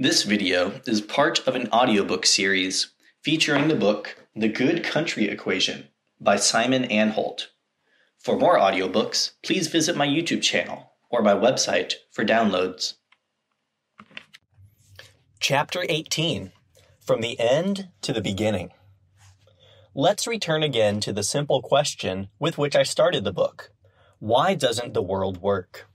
This video is part of an audiobook series featuring the book The Good Country Equation by Simon Anholt. For more audiobooks, please visit my YouTube channel or my website for downloads. Chapter 18 From the End to the Beginning. Let's return again to the simple question with which I started the book Why doesn't the world work?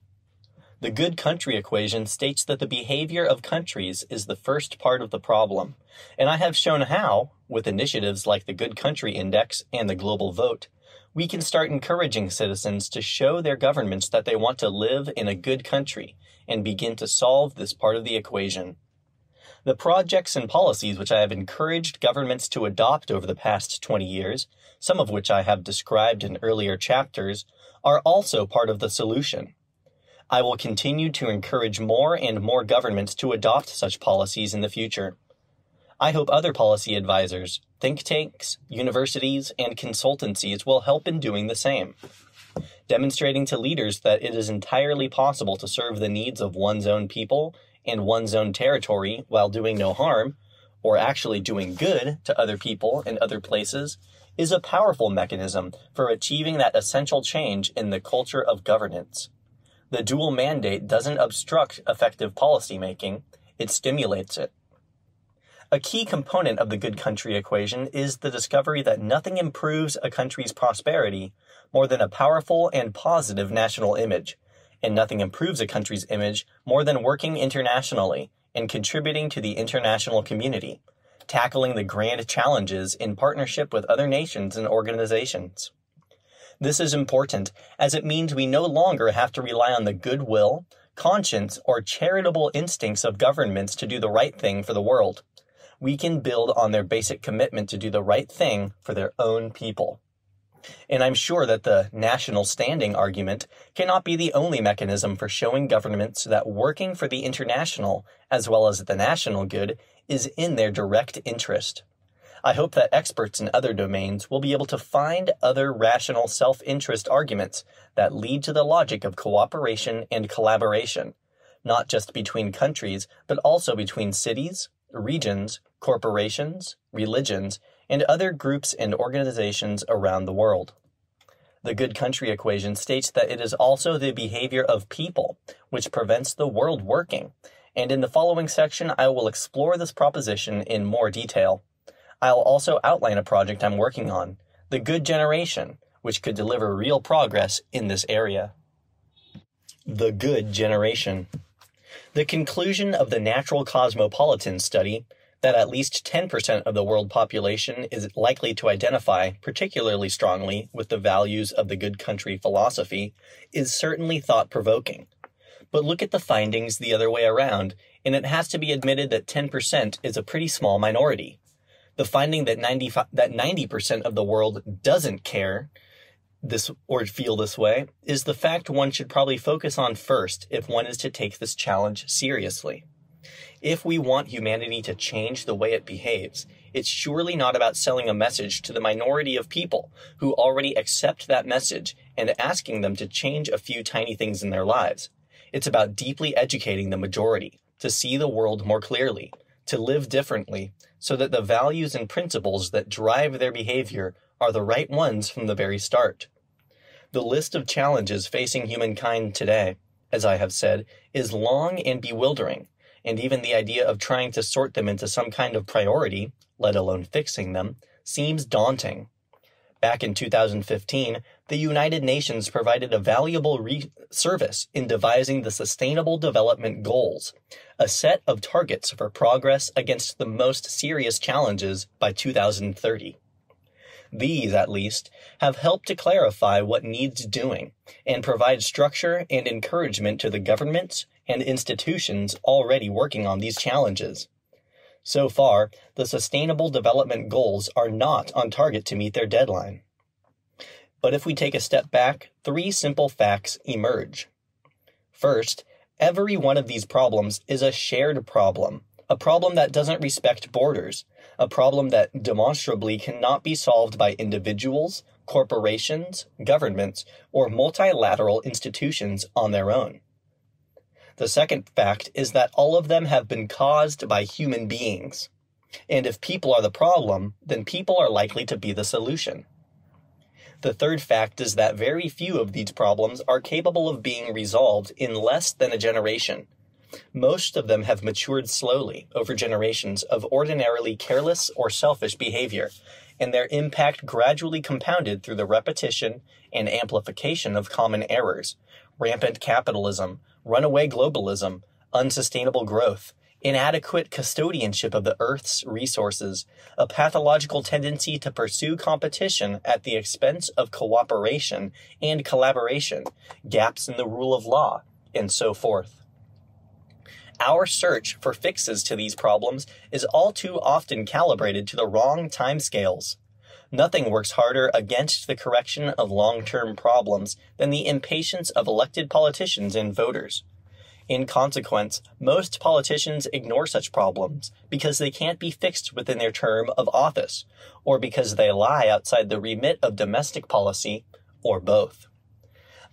The good country equation states that the behavior of countries is the first part of the problem, and I have shown how, with initiatives like the Good Country Index and the Global Vote, we can start encouraging citizens to show their governments that they want to live in a good country and begin to solve this part of the equation. The projects and policies which I have encouraged governments to adopt over the past 20 years, some of which I have described in earlier chapters, are also part of the solution. I will continue to encourage more and more governments to adopt such policies in the future. I hope other policy advisors, think tanks, universities, and consultancies will help in doing the same, demonstrating to leaders that it is entirely possible to serve the needs of one's own people and one's own territory while doing no harm, or actually doing good to other people and other places, is a powerful mechanism for achieving that essential change in the culture of governance. The dual mandate doesn't obstruct effective policymaking, it stimulates it. A key component of the good country equation is the discovery that nothing improves a country's prosperity more than a powerful and positive national image, and nothing improves a country's image more than working internationally and contributing to the international community, tackling the grand challenges in partnership with other nations and organizations. This is important as it means we no longer have to rely on the goodwill, conscience, or charitable instincts of governments to do the right thing for the world. We can build on their basic commitment to do the right thing for their own people. And I'm sure that the national standing argument cannot be the only mechanism for showing governments that working for the international as well as the national good is in their direct interest. I hope that experts in other domains will be able to find other rational self interest arguments that lead to the logic of cooperation and collaboration, not just between countries, but also between cities, regions, corporations, religions, and other groups and organizations around the world. The good country equation states that it is also the behavior of people which prevents the world working, and in the following section I will explore this proposition in more detail. I'll also outline a project I'm working on, The Good Generation, which could deliver real progress in this area. The Good Generation. The conclusion of the Natural Cosmopolitan study that at least 10% of the world population is likely to identify particularly strongly with the values of the good country philosophy is certainly thought provoking. But look at the findings the other way around, and it has to be admitted that 10% is a pretty small minority the finding that 90 that 90% of the world doesn't care this or feel this way is the fact one should probably focus on first if one is to take this challenge seriously. If we want humanity to change the way it behaves, it's surely not about selling a message to the minority of people who already accept that message and asking them to change a few tiny things in their lives. It's about deeply educating the majority to see the world more clearly, to live differently, so that the values and principles that drive their behavior are the right ones from the very start. The list of challenges facing humankind today, as I have said, is long and bewildering, and even the idea of trying to sort them into some kind of priority, let alone fixing them, seems daunting. Back in 2015, the United Nations provided a valuable re- service in devising the Sustainable Development Goals, a set of targets for progress against the most serious challenges by 2030. These, at least, have helped to clarify what needs doing and provide structure and encouragement to the governments and institutions already working on these challenges. So far, the Sustainable Development Goals are not on target to meet their deadline. But if we take a step back, three simple facts emerge. First, every one of these problems is a shared problem, a problem that doesn't respect borders, a problem that demonstrably cannot be solved by individuals, corporations, governments, or multilateral institutions on their own. The second fact is that all of them have been caused by human beings. And if people are the problem, then people are likely to be the solution. The third fact is that very few of these problems are capable of being resolved in less than a generation. Most of them have matured slowly over generations of ordinarily careless or selfish behavior, and their impact gradually compounded through the repetition and amplification of common errors, rampant capitalism, runaway globalism, unsustainable growth, inadequate custodianship of the Earth's resources, a pathological tendency to pursue competition at the expense of cooperation and collaboration, gaps in the rule of law, and so forth. Our search for fixes to these problems is all too often calibrated to the wrong timescales. Nothing works harder against the correction of long term problems than the impatience of elected politicians and voters. In consequence, most politicians ignore such problems because they can't be fixed within their term of office, or because they lie outside the remit of domestic policy, or both.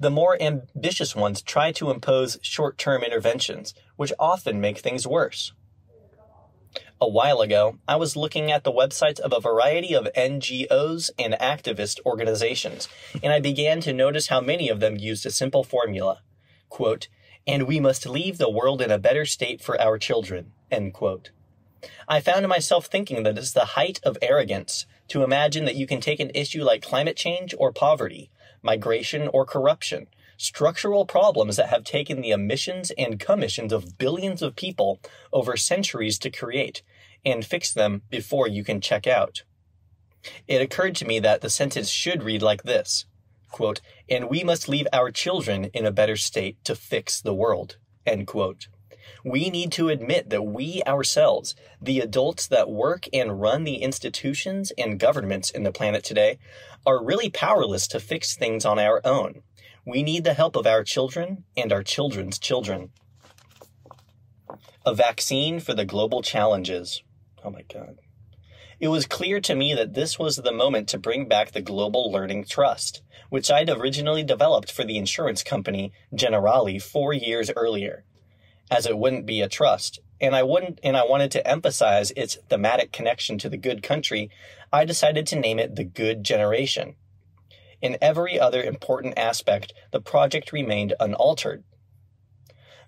The more ambitious ones try to impose short term interventions, which often make things worse. A while ago, I was looking at the websites of a variety of NGOs and activist organizations, and I began to notice how many of them used a simple formula. Quote, and we must leave the world in a better state for our children. I found myself thinking that it's the height of arrogance to imagine that you can take an issue like climate change or poverty, migration or corruption, structural problems that have taken the emissions and commissions of billions of people over centuries to create, and fix them before you can check out. It occurred to me that the sentence should read like this quote, and we must leave our children in a better state to fix the world, end quote. We need to admit that we ourselves, the adults that work and run the institutions and governments in the planet today, are really powerless to fix things on our own. We need the help of our children and our children's children. A vaccine for the global challenges. Oh my God. It was clear to me that this was the moment to bring back the Global Learning Trust, which I'd originally developed for the insurance company Generali four years earlier. As it wouldn't be a trust, and I wouldn't and I wanted to emphasize its thematic connection to the good country, I decided to name it the Good Generation. In every other important aspect, the project remained unaltered.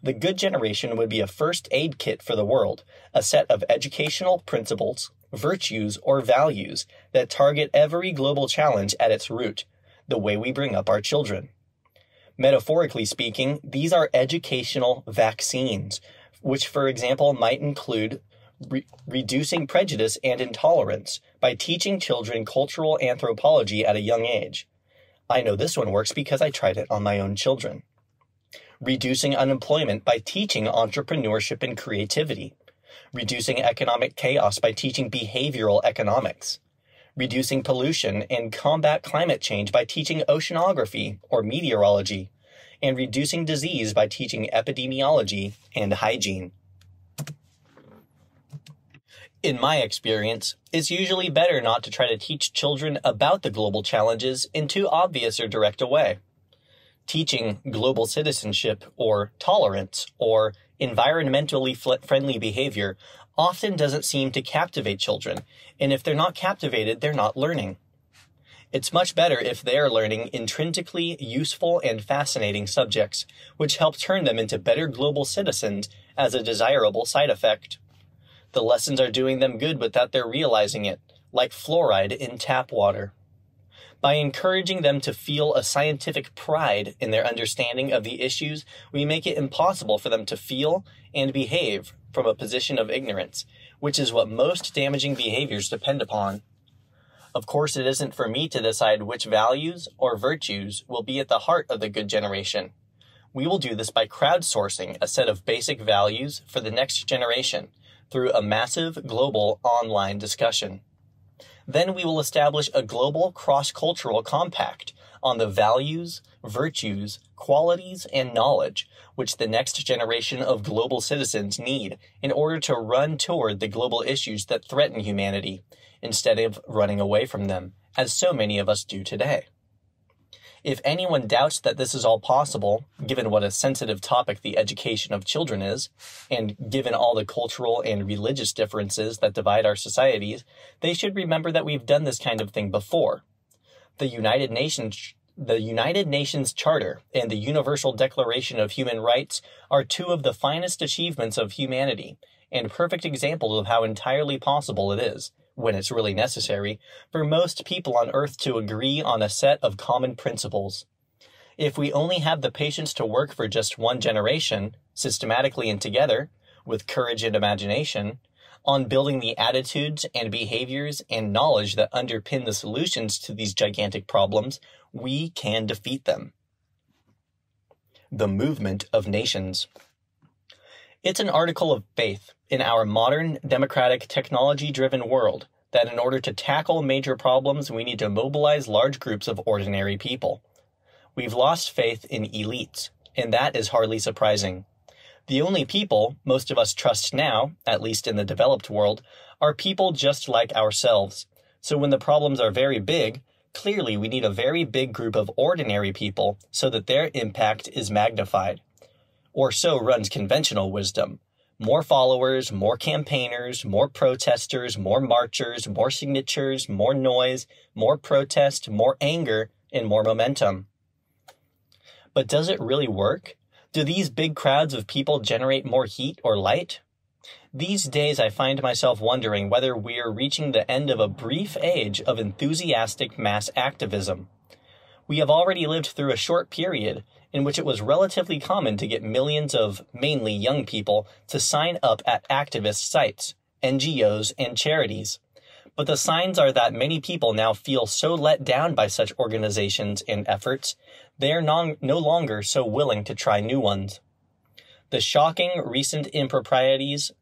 The Good Generation would be a first aid kit for the world, a set of educational principles, virtues, or values that target every global challenge at its root, the way we bring up our children. Metaphorically speaking, these are educational vaccines, which, for example, might include re- reducing prejudice and intolerance by teaching children cultural anthropology at a young age. I know this one works because I tried it on my own children. Reducing unemployment by teaching entrepreneurship and creativity reducing economic chaos by teaching behavioral economics, reducing pollution and combat climate change by teaching oceanography or meteorology, and reducing disease by teaching epidemiology and hygiene. In my experience, it's usually better not to try to teach children about the global challenges in too obvious or direct a way. Teaching global citizenship or tolerance or environmentally friendly behavior often doesn't seem to captivate children, and if they're not captivated, they're not learning. It's much better if they are learning intrinsically useful and fascinating subjects, which help turn them into better global citizens as a desirable side effect. The lessons are doing them good without their realizing it, like fluoride in tap water by encouraging them to feel a scientific pride in their understanding of the issues, we make it impossible for them to feel and behave from a position of ignorance, which is what most damaging behaviors depend upon. Of course, it isn't for me to decide which values or virtues will be at the heart of the good generation. We will do this by crowdsourcing a set of basic values for the next generation through a massive global online discussion. Then we will establish a global cross-cultural compact on the values, virtues, qualities, and knowledge which the next generation of global citizens need in order to run toward the global issues that threaten humanity, instead of running away from them, as so many of us do today. If anyone doubts that this is all possible, given what a sensitive topic the education of children is, and given all the cultural and religious differences that divide our societies, they should remember that we've done this kind of thing before. The United Nations the United Nations Charter and the Universal Declaration of Human Rights are two of the finest achievements of humanity and perfect examples of how entirely possible it is, when it's really necessary, for most people on Earth to agree on a set of common principles. If we only have the patience to work for just one generation, systematically and together, with courage and imagination, on building the attitudes and behaviors and knowledge that underpin the solutions to these gigantic problems, we can defeat them. The Movement of Nations. It's an article of faith in our modern, democratic, technology driven world that in order to tackle major problems, we need to mobilize large groups of ordinary people. We've lost faith in elites, and that is hardly surprising. The only people most of us trust now, at least in the developed world, are people just like ourselves. So when the problems are very big, clearly we need a very big group of ordinary people so that their impact is magnified. Or so runs conventional wisdom. More followers, more campaigners, more protesters, more marchers, more signatures, more noise, more protest, more anger, and more momentum. But does it really work? Do these big crowds of people generate more heat or light? These days, I find myself wondering whether we're reaching the end of a brief age of enthusiastic mass activism. We have already lived through a short period in which it was relatively common to get millions of mainly young people to sign up at activist sites, NGOs, and charities. But the signs are that many people now feel so let down by such organizations and efforts, they are non- no longer so willing to try new ones. The shocking recent improprieties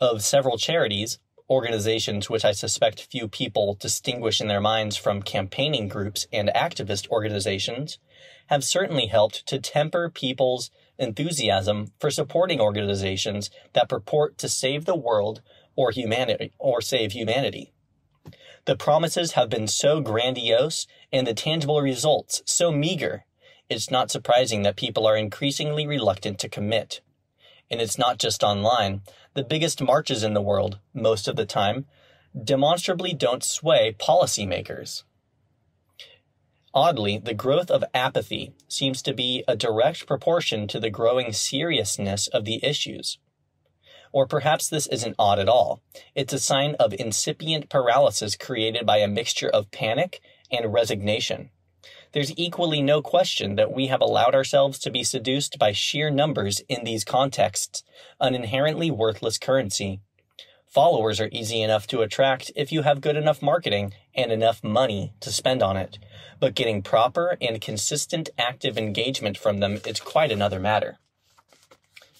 of several charities, organizations which I suspect few people distinguish in their minds from campaigning groups and activist organizations, have certainly helped to temper people's enthusiasm for supporting organizations that purport to save the world or humanity or save humanity. The promises have been so grandiose and the tangible results so meager, it's not surprising that people are increasingly reluctant to commit. And it's not just online. The biggest marches in the world, most of the time, demonstrably don't sway policymakers. Oddly, the growth of apathy seems to be a direct proportion to the growing seriousness of the issues. Or perhaps this isn't odd at all. It's a sign of incipient paralysis created by a mixture of panic and resignation. There's equally no question that we have allowed ourselves to be seduced by sheer numbers in these contexts, an inherently worthless currency. Followers are easy enough to attract if you have good enough marketing and enough money to spend on it, but getting proper and consistent active engagement from them is quite another matter.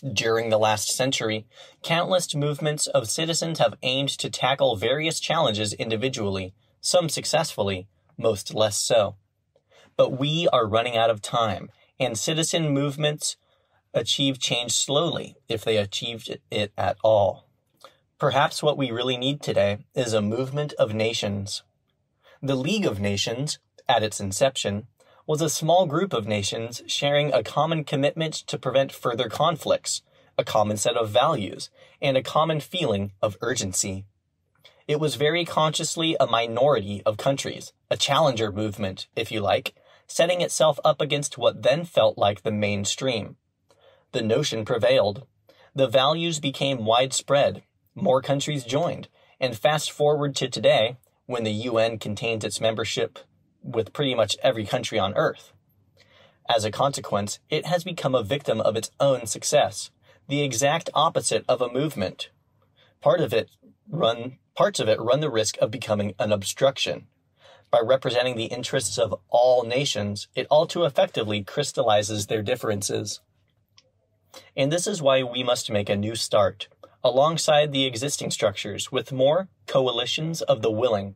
During the last century, countless movements of citizens have aimed to tackle various challenges individually, some successfully, most less so. But we are running out of time, and citizen movements achieve change slowly, if they achieved it at all. Perhaps what we really need today is a movement of nations. The League of Nations, at its inception, was a small group of nations sharing a common commitment to prevent further conflicts, a common set of values, and a common feeling of urgency. It was very consciously a minority of countries, a challenger movement, if you like, setting itself up against what then felt like the mainstream. The notion prevailed. The values became widespread, more countries joined. And fast forward to today, when the UN contains its membership with pretty much every country on Earth. As a consequence, it has become a victim of its own success, the exact opposite of a movement. Part of it run parts of it run the risk of becoming an obstruction. By representing the interests of all nations, it all too effectively crystallizes their differences. And this is why we must make a new start, alongside the existing structures with more coalitions of the willing.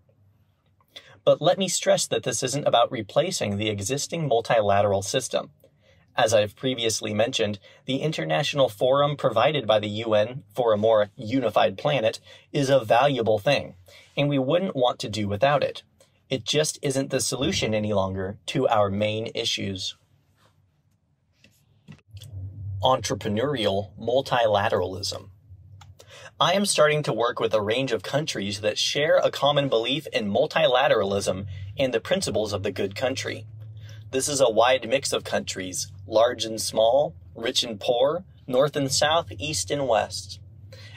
But let me stress that this isn't about replacing the existing multilateral system. As I've previously mentioned, the international forum provided by the UN for a more unified planet is a valuable thing, and we wouldn't want to do without it. It just isn't the solution any longer to our main issues. Entrepreneurial multilateralism. I am starting to work with a range of countries that share a common belief in multilateralism and the principles of the good country. This is a wide mix of countries, large and small, rich and poor, north and south, east and west.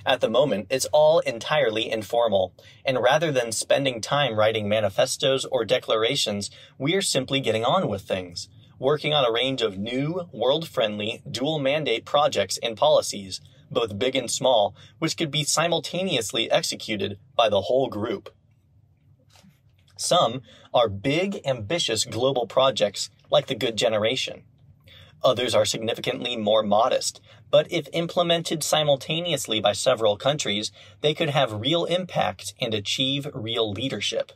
At the moment, it's all entirely informal, and rather than spending time writing manifestos or declarations, we're simply getting on with things, working on a range of new, world friendly, dual mandate projects and policies both big and small, which could be simultaneously executed by the whole group. Some are big, ambitious global projects like the Good Generation. Others are significantly more modest, but if implemented simultaneously by several countries, they could have real impact and achieve real leadership.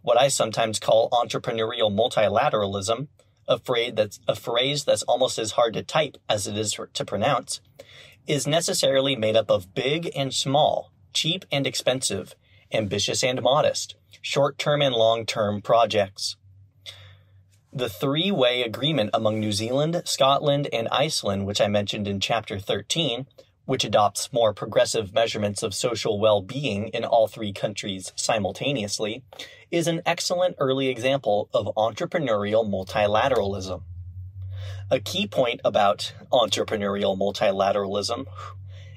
What I sometimes call entrepreneurial multilateralism, a phrase that's, a phrase that's almost as hard to type as it is to pronounce, is necessarily made up of big and small, cheap and expensive, ambitious and modest, short term and long term projects. The three way agreement among New Zealand, Scotland, and Iceland, which I mentioned in Chapter 13, which adopts more progressive measurements of social well being in all three countries simultaneously, is an excellent early example of entrepreneurial multilateralism. A key point about entrepreneurial multilateralism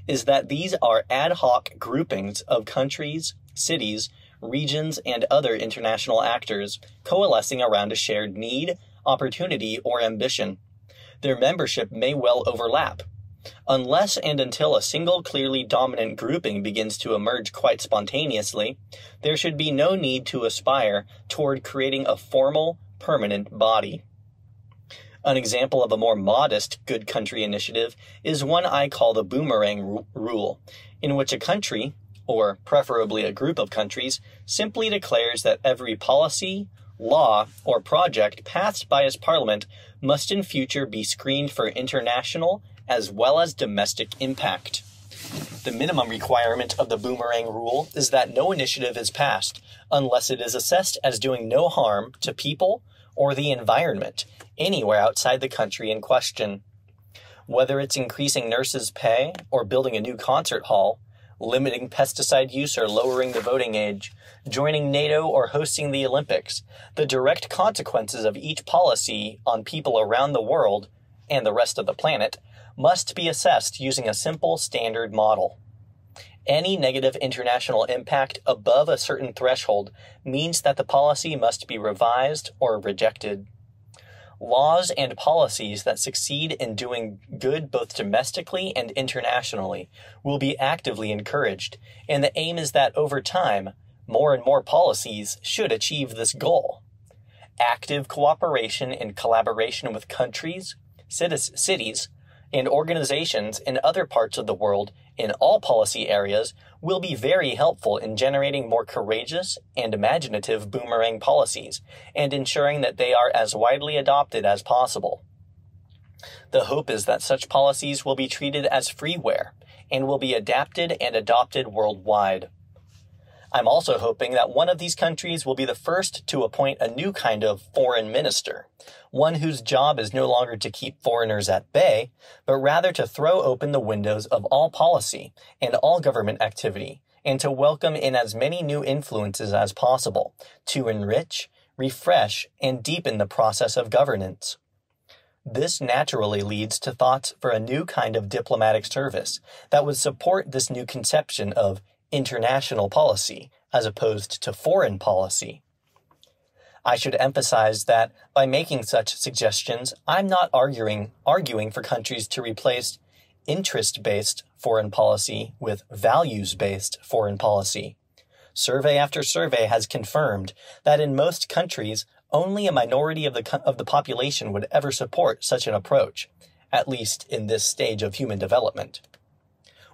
is that these are ad hoc groupings of countries, cities, regions, and other international actors coalescing around a shared need, opportunity, or ambition. Their membership may well overlap. Unless and until a single clearly dominant grouping begins to emerge quite spontaneously, there should be no need to aspire toward creating a formal, permanent body. An example of a more modest good country initiative is one I call the boomerang rule, in which a country, or preferably a group of countries, simply declares that every policy, law, or project passed by its parliament must in future be screened for international as well as domestic impact. The minimum requirement of the boomerang rule is that no initiative is passed unless it is assessed as doing no harm to people or the environment anywhere outside the country in question. Whether it's increasing nurses' pay or building a new concert hall, limiting pesticide use or lowering the voting age, joining NATO or hosting the Olympics, the direct consequences of each policy on people around the world and the rest of the planet must be assessed using a simple standard model. Any negative international impact above a certain threshold means that the policy must be revised or rejected. Laws and policies that succeed in doing good both domestically and internationally will be actively encouraged, and the aim is that over time, more and more policies should achieve this goal. Active cooperation and collaboration with countries, cities, and organizations in other parts of the world in all policy areas will be very helpful in generating more courageous and imaginative boomerang policies and ensuring that they are as widely adopted as possible. The hope is that such policies will be treated as freeware and will be adapted and adopted worldwide. I'm also hoping that one of these countries will be the first to appoint a new kind of foreign minister, one whose job is no longer to keep foreigners at bay, but rather to throw open the windows of all policy and all government activity, and to welcome in as many new influences as possible, to enrich, refresh, and deepen the process of governance. This naturally leads to thoughts for a new kind of diplomatic service that would support this new conception of international policy as opposed to foreign policy. I should emphasize that by making such suggestions, I'm not arguing, arguing for countries to replace interest based foreign policy with values based foreign policy. Survey after survey has confirmed that in most countries, only a minority of the, of the population would ever support such an approach, at least in this stage of human development.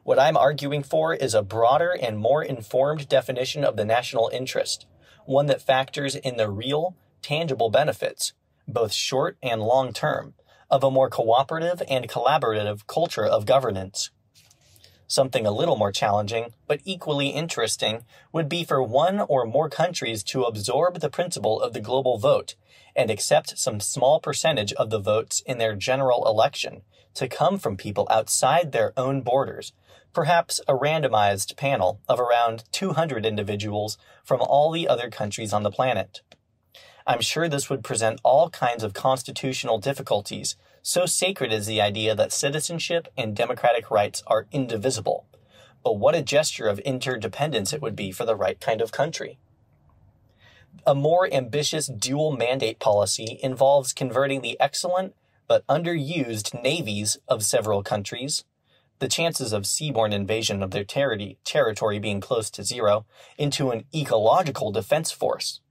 What I'm arguing for is a broader and more informed definition of the national interest, one that factors in the real, tangible benefits, both short and long term, of a more cooperative and collaborative culture of governance. Something a little more challenging, but equally interesting, would be for one or more countries to absorb the principle of the global vote and accept some small percentage of the votes in their general election to come from people outside their own borders, perhaps a randomized panel of around 200 individuals from all the other countries on the planet. I'm sure this would present all kinds of constitutional difficulties so sacred is the idea that citizenship and democratic rights are indivisible. But what a gesture of interdependence it would be for the right kind of country. A more ambitious dual mandate policy involves converting the excellent but underused navies of several countries, the chances of seaborne invasion of their ter- territory being close to zero, into an ecological defense force.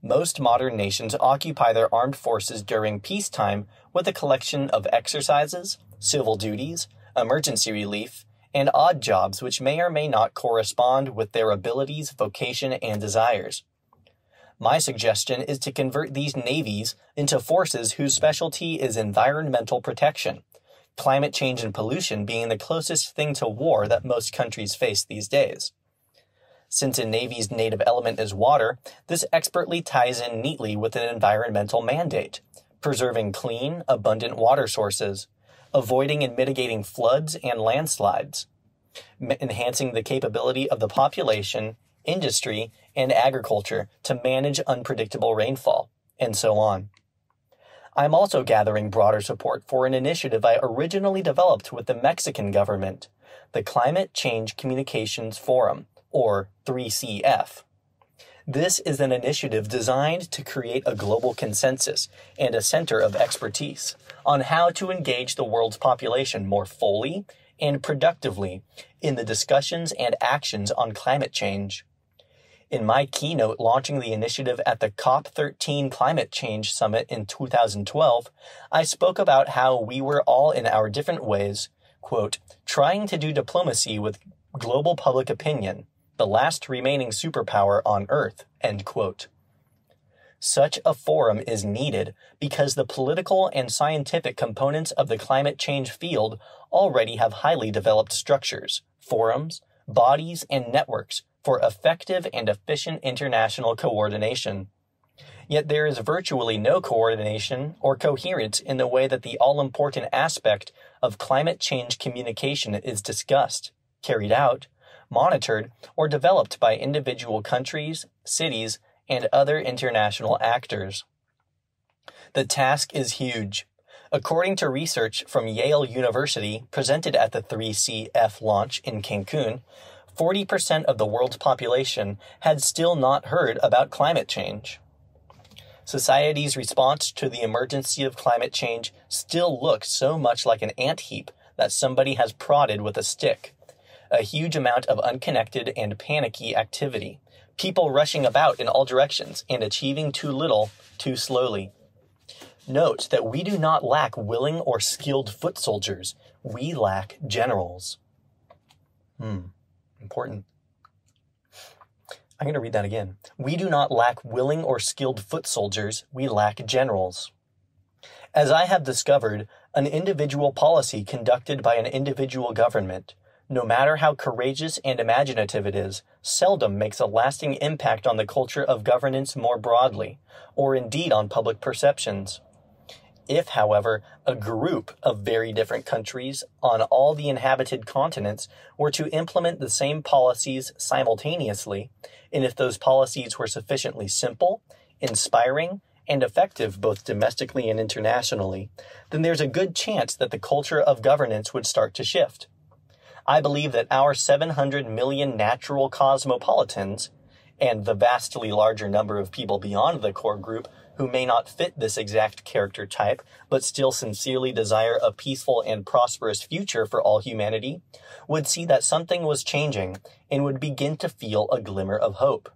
Most modern nations occupy their armed forces during peacetime with a collection of exercises, civil duties, emergency relief, and odd jobs which may or may not correspond with their abilities, vocation, and desires. My suggestion is to convert these navies into forces whose specialty is environmental protection, climate change and pollution being the closest thing to war that most countries face these days. Since a Navy's native element is water, this expertly ties in neatly with an environmental mandate, preserving clean, abundant water sources, avoiding and mitigating floods and landslides, enhancing the capability of the population, industry, and agriculture to manage unpredictable rainfall, and so on. I'm also gathering broader support for an initiative I originally developed with the Mexican government, the Climate Change Communications Forum, or 3CF. This is an initiative designed to create a global consensus and a center of expertise on how to engage the world's population more fully and productively in the discussions and actions on climate change. In my keynote launching the initiative at the COP13 Climate Change Summit in 2012, I spoke about how we were all in our different ways, quote, trying to do diplomacy with global public opinion the last remaining superpower on Earth. end quote. Such a forum is needed because the political and scientific components of the climate change field already have highly developed structures, forums, bodies, and networks for effective and efficient international coordination. Yet there is virtually no coordination or coherence in the way that the all important aspect of climate change communication is discussed, carried out, monitored, or developed by individual countries, cities, and other international actors. The task is huge. According to research from Yale University presented at the 3CF launch in Cancun, 40% of the world's population had still not heard about climate change. Society's response to the emergency of climate change still looks so much like an ant heap that somebody has prodded with a stick a huge amount of unconnected and panicky activity, people rushing about in all directions and achieving too little too slowly. Note that we do not lack willing or skilled foot soldiers, we lack generals. Hmm, important. I'm going to read that again. We do not lack willing or skilled foot soldiers, we lack generals. As I have discovered, an individual policy conducted by an individual government no matter how courageous and imaginative it is, seldom makes a lasting impact on the culture of governance more broadly, or indeed on public perceptions. If, however, a group of very different countries on all the inhabited continents were to implement the same policies simultaneously, and if those policies were sufficiently simple, inspiring, and effective both domestically and internationally, then there's a good chance that the culture of governance would start to shift. I believe that our 700 million natural cosmopolitans and the vastly larger number of people beyond the core group who may not fit this exact character type, but still sincerely desire a peaceful and prosperous future for all humanity, would see that something was changing and would begin to feel a glimmer of hope.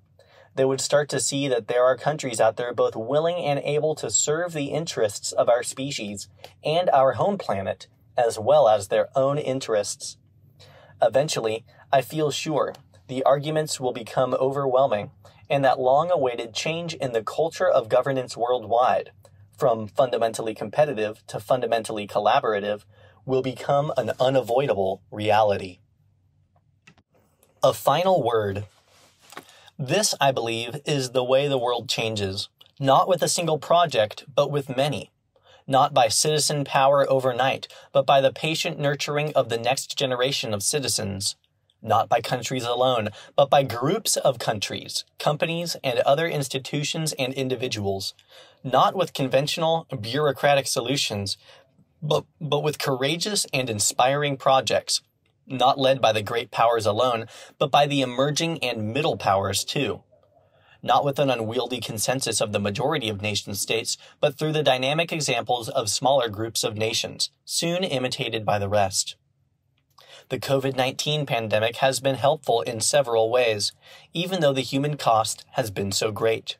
They would start to see that there are countries out there both willing and able to serve the interests of our species and our home planet, as well as their own interests. Eventually, I feel sure the arguments will become overwhelming and that long awaited change in the culture of governance worldwide, from fundamentally competitive to fundamentally collaborative, will become an unavoidable reality. A final word. This, I believe, is the way the world changes, not with a single project, but with many. Not by citizen power overnight, but by the patient nurturing of the next generation of citizens. Not by countries alone, but by groups of countries, companies, and other institutions and individuals. Not with conventional, bureaucratic solutions, but, but with courageous and inspiring projects not led by the great powers alone, but by the emerging and middle powers too. Not with an unwieldy consensus of the majority of nation states, but through the dynamic examples of smaller groups of nations, soon imitated by the rest. The COVID 19 pandemic has been helpful in several ways, even though the human cost has been so great.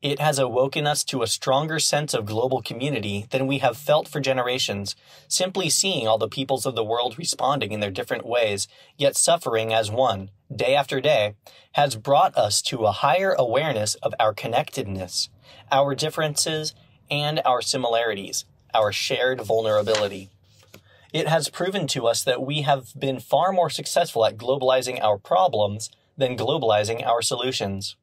It has awoken us to a stronger sense of global community than we have felt for generations, simply seeing all the peoples of the world responding in their different ways, yet suffering as one, day after day, has brought us to a higher awareness of our connectedness, our differences, and our similarities, our shared vulnerability. It has proven to us that we have been far more successful at globalizing our problems than globalizing our solutions.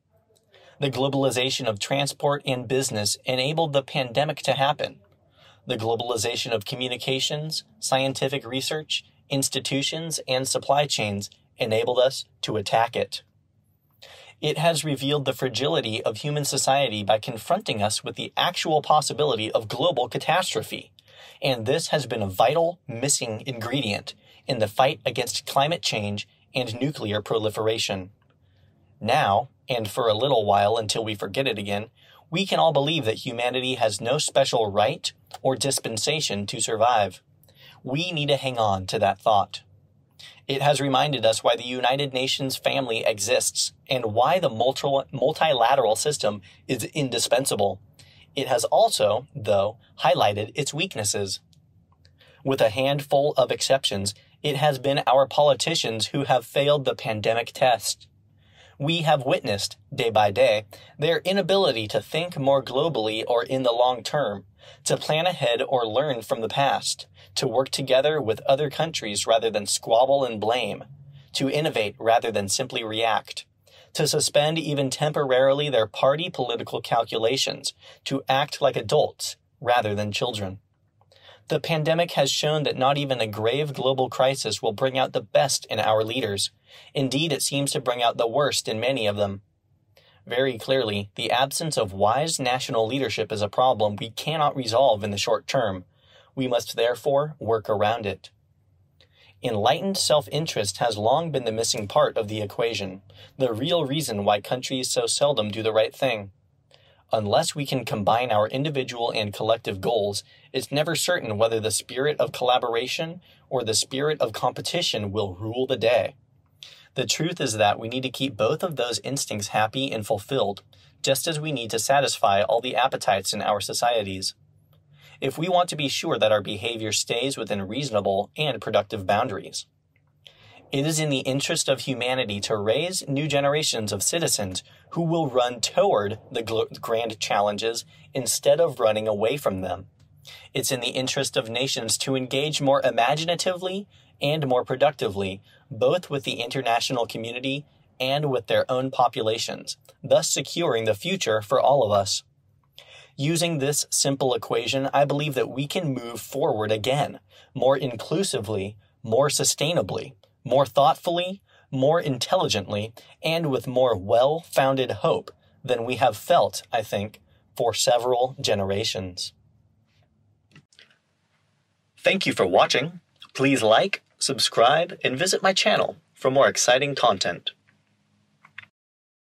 The globalization of transport and business enabled the pandemic to happen. The globalization of communications, scientific research, institutions, and supply chains enabled us to attack it. It has revealed the fragility of human society by confronting us with the actual possibility of global catastrophe. And this has been a vital missing ingredient in the fight against climate change and nuclear proliferation. Now, and for a little while until we forget it again, we can all believe that humanity has no special right or dispensation to survive. We need to hang on to that thought. It has reminded us why the United Nations family exists and why the multilateral system is indispensable. It has also, though, highlighted its weaknesses. With a handful of exceptions, it has been our politicians who have failed the pandemic test we have witnessed, day by day, their inability to think more globally or in the long term, to plan ahead or learn from the past, to work together with other countries rather than squabble and blame, to innovate rather than simply react, to suspend even temporarily their party political calculations, to act like adults rather than children. The pandemic has shown that not even a grave global crisis will bring out the best in our leaders. Indeed, it seems to bring out the worst in many of them. Very clearly, the absence of wise national leadership is a problem we cannot resolve in the short term. We must therefore work around it. Enlightened self interest has long been the missing part of the equation, the real reason why countries so seldom do the right thing. Unless we can combine our individual and collective goals, it's never certain whether the spirit of collaboration or the spirit of competition will rule the day. The truth is that we need to keep both of those instincts happy and fulfilled, just as we need to satisfy all the appetites in our societies. If we want to be sure that our behavior stays within reasonable and productive boundaries. It is in the interest of humanity to raise new generations of citizens who will run toward the gl- grand challenges instead of running away from them. It's in the interest of nations to engage more imaginatively and more productively, both with the international community and with their own populations, thus securing the future for all of us. Using this simple equation, I believe that we can move forward again, more inclusively, more sustainably, more thoughtfully, more intelligently, and with more well founded hope than we have felt, I think, for several generations. Thank you for watching. Please like, subscribe, and visit my channel for more exciting content.